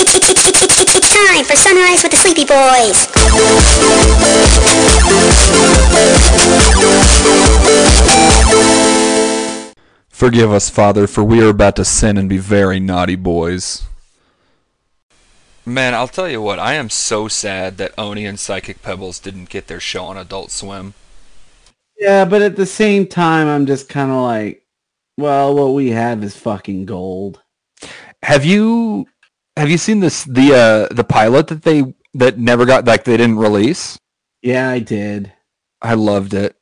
It's time for Sunrise with the Sleepy Boys. Forgive us, Father, for we are about to sin and be very naughty boys. Man, I'll tell you what, I am so sad that Oney and Psychic Pebbles didn't get their show on Adult Swim. Yeah, but at the same time, I'm just kind of like, well, what we have is fucking gold. Have you have you seen this the uh the pilot that they that never got like they didn't release? Yeah, I did. I loved it.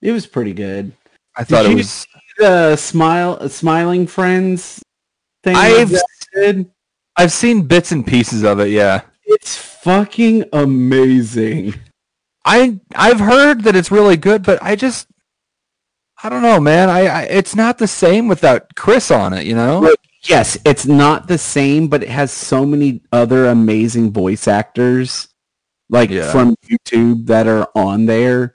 It was pretty good. I thought Did it you was see the smile, smiling friends thing. I've- did? I've seen bits and pieces of it, yeah. It's fucking amazing. I I've heard that it's really good, but I just I don't know, man. I, I it's not the same without Chris on it, you know? Yes, it's not the same, but it has so many other amazing voice actors, like Yeah. from YouTube, that are on there.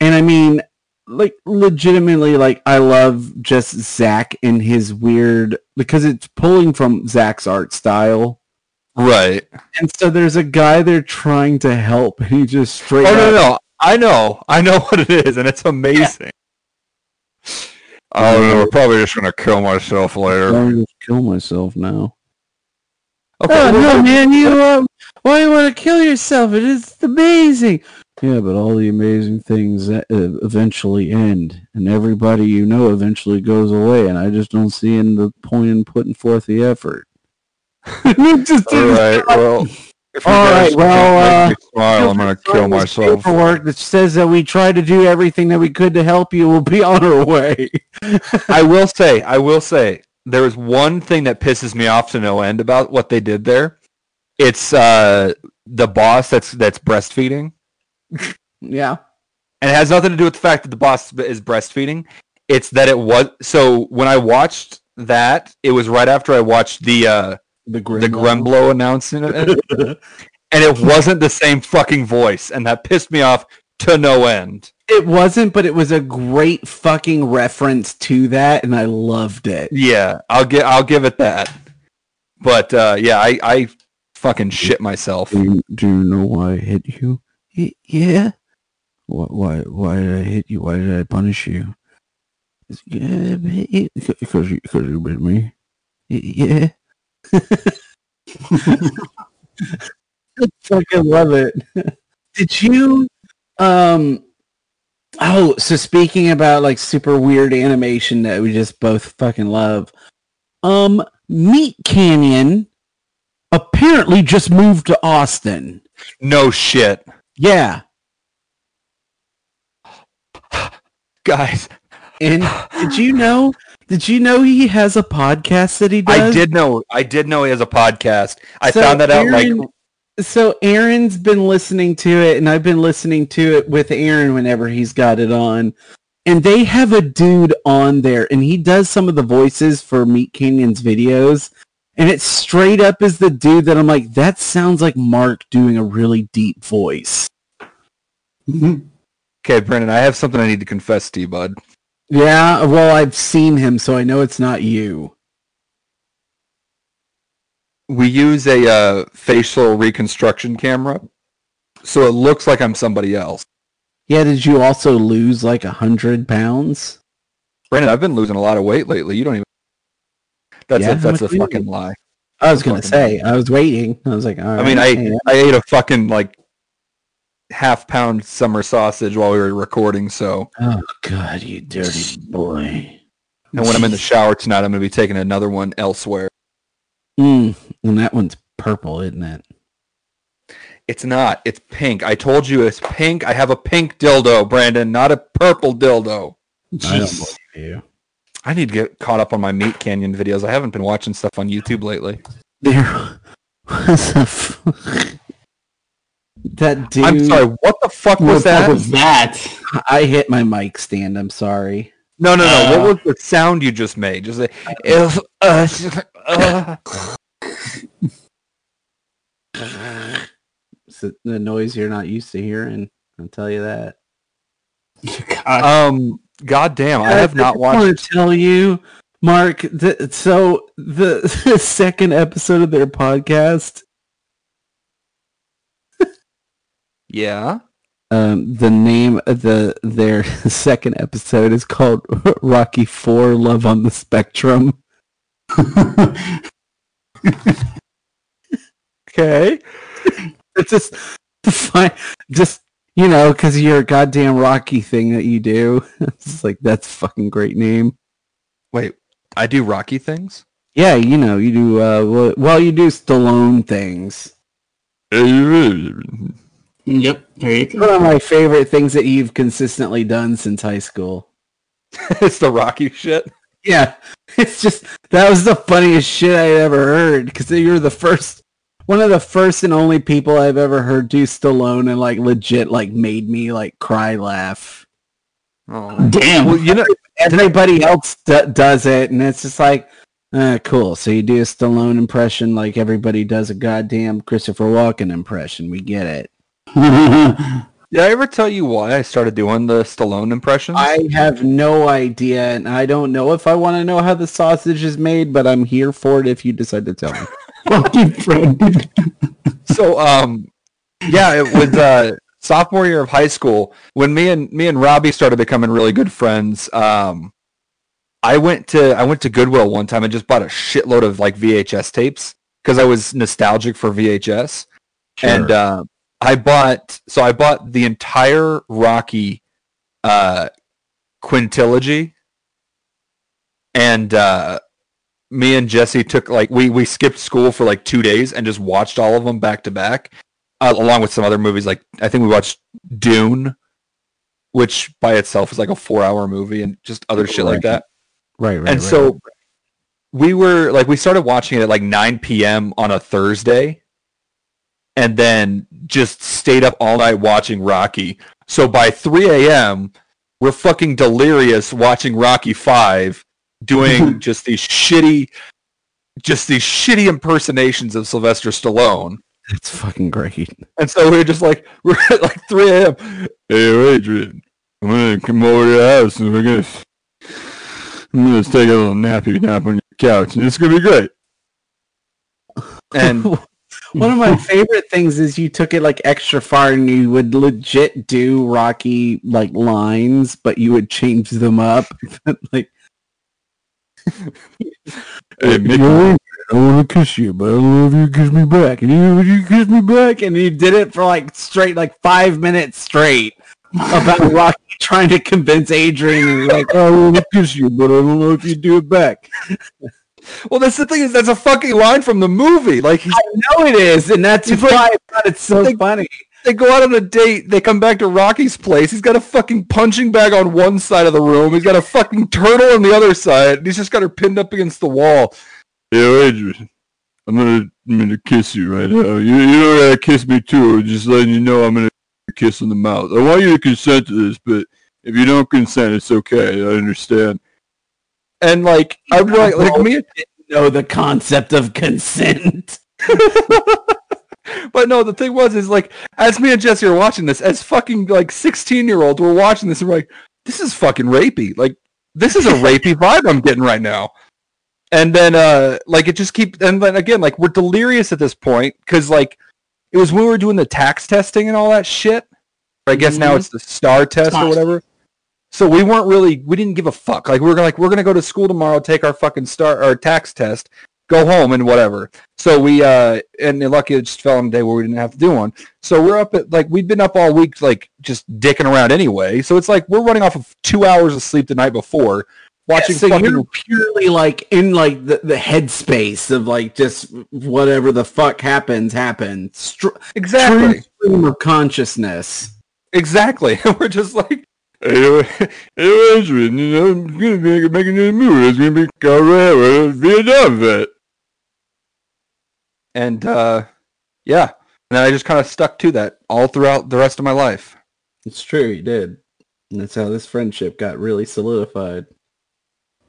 And I mean, like, legitimately, like, I love just Zach and his weird because it's pulling from Zach's art style. Right. And so there's a guy there trying to help, and he just straight Oh up- no, no. I know. I know what it is, and it's amazing. Oh no, we're probably just gonna kill myself later. I'm gonna kill myself now. Okay, oh no, man! You uh, why you want to kill yourself? It is amazing. Yeah, but all the amazing things uh, eventually end, and everybody you know eventually goes away, and I just don't see in the point in putting forth the effort. just all right. Well, if you All guys right, well, uh, me smile, I'm gonna kill myself. Paperwork that says that we tried to do everything that we could to help you. We'll be on our way. I will say, I will say, there is one thing that pisses me off to no end about what they did there. It's uh, the boss that's that's breastfeeding, yeah. and it has nothing to do with the fact that the boss is breastfeeding. It's that it was so when I watched that, it was right after I watched the uh, The Grim. the announcing it, and it wasn't the same fucking voice, and that pissed me off to no end. It wasn't, but it was a great fucking reference to that, and I loved it. Yeah, I'll get I'll give it that. But uh, yeah, I I fucking shit myself. Do you, do you know why I hit you? Yeah. Why, why? Why did I hit you? Why did I punish you? Yeah, because you because you bit me. Yeah. I fucking love it. Did you? Um. Oh, so speaking about like super weird animation that we just both fucking love. Um, Meat Canyon apparently just moved to Austin. No shit, Yeah. guys. And did you know? Did you know he has a podcast that he does? I did know I did know he has a podcast. I So found that out like So Aaron's been listening to it, and I've been listening to it with Aaron whenever he's got it on. And they have a dude on there, and he does some of the voices for Meat Canyon's videos. And it straight up is the dude that I'm like, that sounds like Mark doing a really deep voice. okay, Brandon. I have something I need to confess to you, bud. Yeah, well, I've seen him, so I know it's not you. We use a uh, facial reconstruction camera, so it looks like I'm somebody else. Yeah, did you also lose like a hundred pounds? Brandon, I've been losing a lot of weight lately. You don't even. That's Yeah, a, that's a fucking lie. I was gonna say, I was waiting. I was like, all right. I mean, yeah. I I ate a fucking like half pound summer sausage while we were recording. So, oh god, you dirty boy. and when I'm in the shower tonight, I'm gonna be taking another one elsewhere. Mm, and that one's purple, isn't it? It's not. It's pink. I told you it's pink. I have a pink dildo, Brandon, not a purple dildo. I you. I need to get caught up on my Meat Canyon videos. I haven't been watching stuff on YouTube lately. There was a f- that dude. I'm sorry. What the fuck What was that? was that? I hit my mic stand. I'm sorry. no, no, no. Uh, what was the sound you just made? Just like, if, uh, uh, It's the- the noise you're not used to hearing. I'll tell you that. um, goddamn, I have not watched. I want watched. to tell you Mark, the, so the, the second episode of their podcast, Yeah. um, the name of the their second episode is called Rocky Four: Love on the Spectrum. Okay. It's just fine, just you know, because you're a goddamn Rocky thing that you do. It's like that's a fucking great name. Wait, I do Rocky things? Yeah, you know, you do. Uh, well, well, you do Stallone things. Yep, there you go. One of my favorite things that you've consistently done since high school. it's the Rocky shit. Yeah, it's just that was the funniest shit I ever heard because you were the first, one of the first and only people I've ever heard do Stallone and like legit like made me like cry laugh. Oh. Damn. Well, you know, Everybody else d- does it, and it's just like, uh, cool. So you do a Stallone impression like everybody does a goddamn Christopher Walken impression. We get it. did I ever tell you why I started doing the Stallone impressions? I have no idea, and I don't know if I want to know how the sausage is made, but I'm here for it if you decide to tell me. Fucking friend. so um yeah it was uh sophomore year of high school when me and me and robbie started becoming really good friends um i went to i went to goodwill one time and just bought a shitload of like vhs tapes because i was nostalgic for vhs and uh i bought so i bought the entire rocky uh quintilogy and uh me and Jesse took like we we skipped school for like two days and just watched all of them back to back, uh, along with some other movies. Like I think we watched Dune, which by itself is like a four-hour movie, and just other shit like that. right, right. and right. so we were like we started watching it at like 9 p.m. on a Thursday, and then just stayed up all night watching Rocky. So by 3 a.m. we're fucking delirious watching Rocky Five, doing just these shitty, just these shitty impersonations of Sylvester Stallone. it's fucking great. And so we are just like we're at like 3 a.m. Hey Adrian, I'm gonna come over to the house and we're gonna I'm gonna take a little nappy nap on your couch and it's gonna be great. And One of my favorite things is you took it like extra far and you would legit do Rocky like lines, but you would change them up. like Hey, Mickey. I want to kiss you, but I don't know if you kiss me back. And you, you kiss me back? And you did it for like straight, like five minutes straight about Rocky trying to convince Adrian and like, I want to kiss you, but I don't know if you do it back. Well, that's the thing is that's a fucking line from the movie. Like he's, I know it is, and that's why like- I it's so like- funny. they go out on a date. They come back to Rocky's place. He's got a fucking punching bag on one side of the room. He's got a fucking turtle on the other side. And he's just got her pinned up against the wall. Yo, Adrian, I'm gonna, I'm gonna kiss you right now. You, you don't gotta kiss me too. Just letting you know I'm gonna kiss in the mouth. I want you to consent to this, but if you don't consent, it's okay. I understand. And like, I'm like, like me. Know the concept of consent. but no, the thing was, is like, as me and Jesse are watching this, as fucking like 16 year olds, we're watching this and we're like, this is fucking rapey. Like, this is a rapey vibe I'm getting right now. And then, uh, like, it just keep, and then again, like, we're delirious at this point because, like, it was when we were doing the TAKS testing and all that shit. Or I guess now Mhm. it's the STAAR test or whatever. So we weren't really, we didn't give a fuck. Like, we were like, we're gonna go to school tomorrow, take our fucking STAAR, our TAKS test, go home and whatever. So we uh and lucky it just fell on a day where we didn't have to do one. So we're up at like we'd been up all week like just dicking around anyway. So it's like we're running off of two hours of sleep the night before, watching so fucking you're purely like in like the, the headspace of like just whatever the fuck happens happens. Str- exactly stream of consciousness. exactly. And we're just like. Hey, hey, Adrian, you know, I'm gonna be making a movie. It's gonna be called Vietnam Vet. And uh, yeah, and then I just kind of stuck to that all throughout the rest of my life. It's true, you did. And that's how this friendship got really solidified.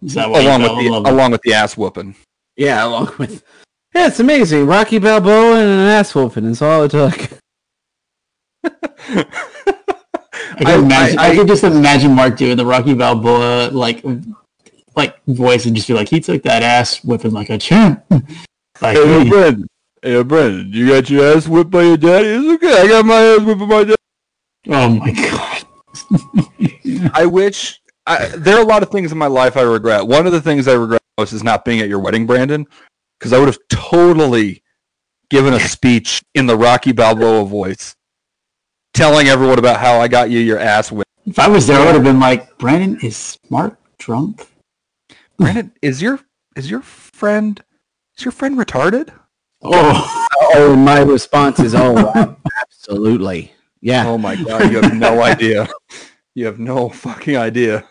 Is that why along with the along with the ass whooping. Yeah, along with Yeah, it's amazing. Rocky Balboa and an ass whooping is all it took. I can imagine. I, I- can just imagine Mark doing the Rocky Balboa like like voice and just be like, he took that ass whipping like a champ. like, Hey, hey, Brandon. Hey, Brandon, you got your ass whipped by your daddy? It's okay. I got my ass whipped by my daddy. oh my god. I wish. I, there are a lot of things in my life I regret. One of the things I regret most is not being at your wedding, Brandon, because I would have totally given a speech in the Rocky Balboa voice, telling everyone about how I got you your ass whipped. If I was there, I would have been like, Brandon, is smart drunk? Brandon, is your is your friend is your friend retarded? Oh, Oh, my response is, oh, absolutely. Yeah. Oh my god, you have no idea. You have no fucking idea.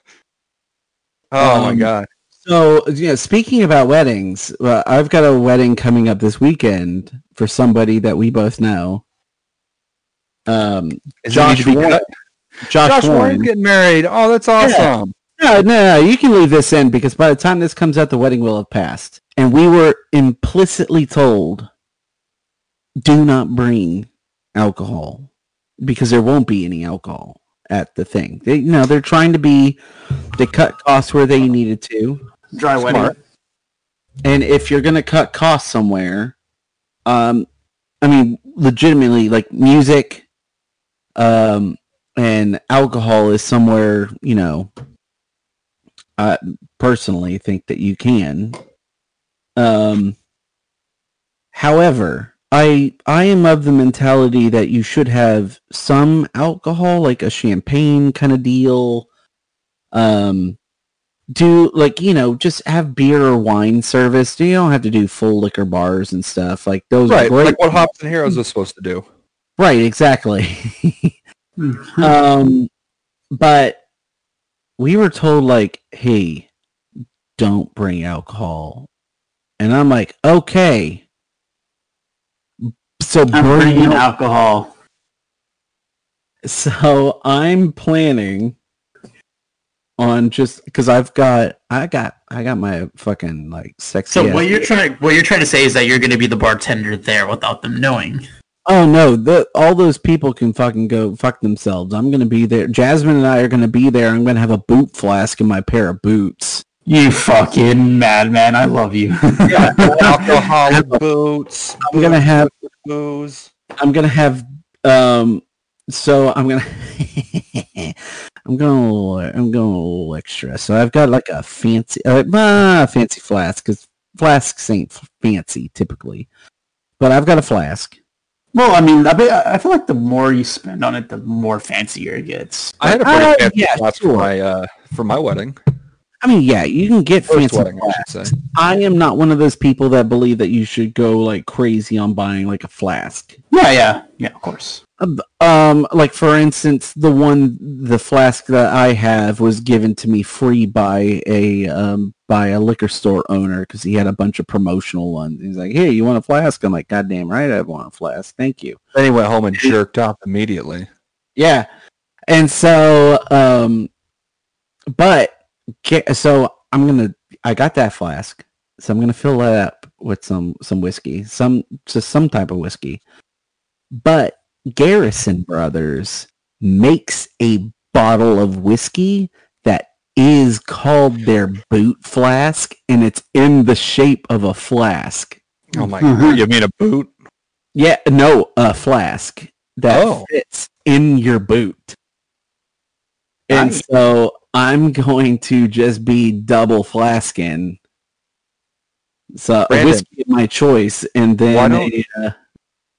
Oh my Um, god. So, yeah, speaking about weddings, uh, I've got a wedding coming up this weekend for somebody that we both know. Um, Josh it need to be Warren. cut? Josh, Josh Warren. Warren's getting married. Oh, that's awesome. No, no, no, you can leave this in because by the time this comes out, the wedding will have passed. And we were implicitly told, do not bring alcohol because there won't be any alcohol at the thing. They, you know, they're trying to be, they cut costs where they needed to. dry wedding. And if you're going to cut costs somewhere, um, I mean, legitimately, like music, um, and alcohol is somewhere, you know, I personally think that you can. Um, however, I I am of the mentality that you should have some alcohol, like a champagne kind of deal. Um, do like you know just have beer or wine service. You don't have to do full liquor bars and stuff like those. Are Right, great. like what Hops and Heroes was supposed to do. Right, exactly. Mhm. um, but we were told like, hey, don't bring alcohol, and I'm like, okay. So I'm bring bringing al- alcohol. so I'm planning on just because I've got I got I got my fucking like sexy. So what you're trying what you're trying to say is that you're going to be the bartender there without them knowing. Oh no, the, all those people can fucking go fuck themselves. I'm gonna be there. Jasmine and I are gonna be there. I'm gonna have a boot flask in my pair of boots. You fucking madman. I love you. Alcoholic boots. I'm gonna have booze. I'm gonna have um so I'm gonna I'm going I'm going a little extra. So I've got like a fancy uh, ah, fancy flask because flasks ain't fancy typically, but I've got a flask. Well, I mean, I, feel like the more you spend on it, the more fancier it gets. I had a pretty Uh, fancy yeah, flask sure. for my uh, for my wedding. I mean, yeah, you can get First fancy wedding, I should say. I am not one of those people that believe that you should go like crazy on buying like a flask. Yeah, yeah, yeah. Of course. Um, like for instance, the one, the flask that I have was given to me free by a um by a liquor store owner because he had a bunch of promotional ones. He's like, "Hey, you want a flask?" I'm like, "God damn right, I want a flask. Thank you." Then he went home and jerked off immediately. Yeah, and so um, but get, so I'm gonna I got that flask, so I'm gonna fill that up with some some whiskey, some just some type of whiskey. But Garrison Brothers makes a bottle of whiskey that is called their boot flask, and it's in the shape of a flask. Oh my Mhm. god! You mean a boot? Yeah, no, a flask that Oh. fits in your boot. And Nice. so I'm going to just be double flasking. So a Brandon. whiskey of my choice, and then Why don't- a, uh,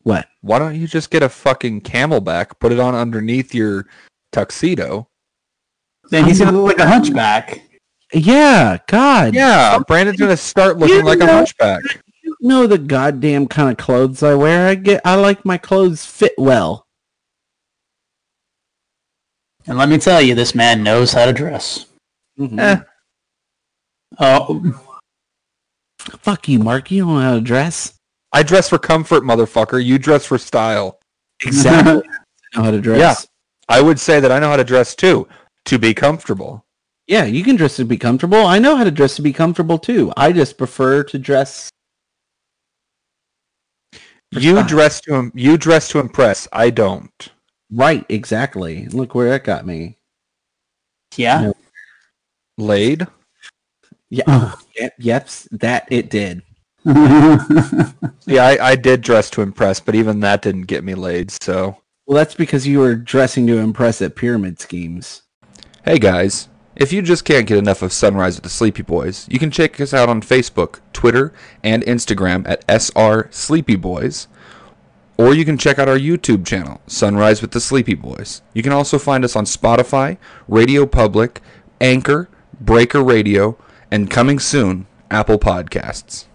what? Why don't you just get a fucking CamelBak, put it on underneath your tuxedo? Then he's gonna look like a hunchback. Yeah, God. Yeah, Brandon's gonna start looking You like a hunchback. You know the goddamn kind of clothes I wear. I get. I like my clothes fit well. And let me tell you, this man knows how to dress. Mhm. Eh. Oh, Fuck you, Mark. You don't know how to dress. I dress for comfort, motherfucker. You dress for style. Exactly. I know how to dress. Yeah. I would say that I know how to dress too, to be comfortable. Yeah, you can dress to be comfortable. I know how to dress to be comfortable too. I just prefer to dress. You style. dress to you dress to impress. I don't. Right, exactly. Look where that got me. yeah. Laid. Yeah. yep, yep. That it did. Yeah, I, I did dress to impress, but even that didn't get me laid. So, Well, that's because you were dressing to impress at pyramid schemes. Hey guys, if you just can't get enough of Sunrise with the Sleepy Boys, you can check us out on Facebook, Twitter, and Instagram at SR Sleepy Boys. Or you can check out our YouTube channel, Sunrise with the Sleepy Boys. You can also find us on Spotify, Radio Public, Anchor, Breaker Radio, and coming soon, Apple Podcasts.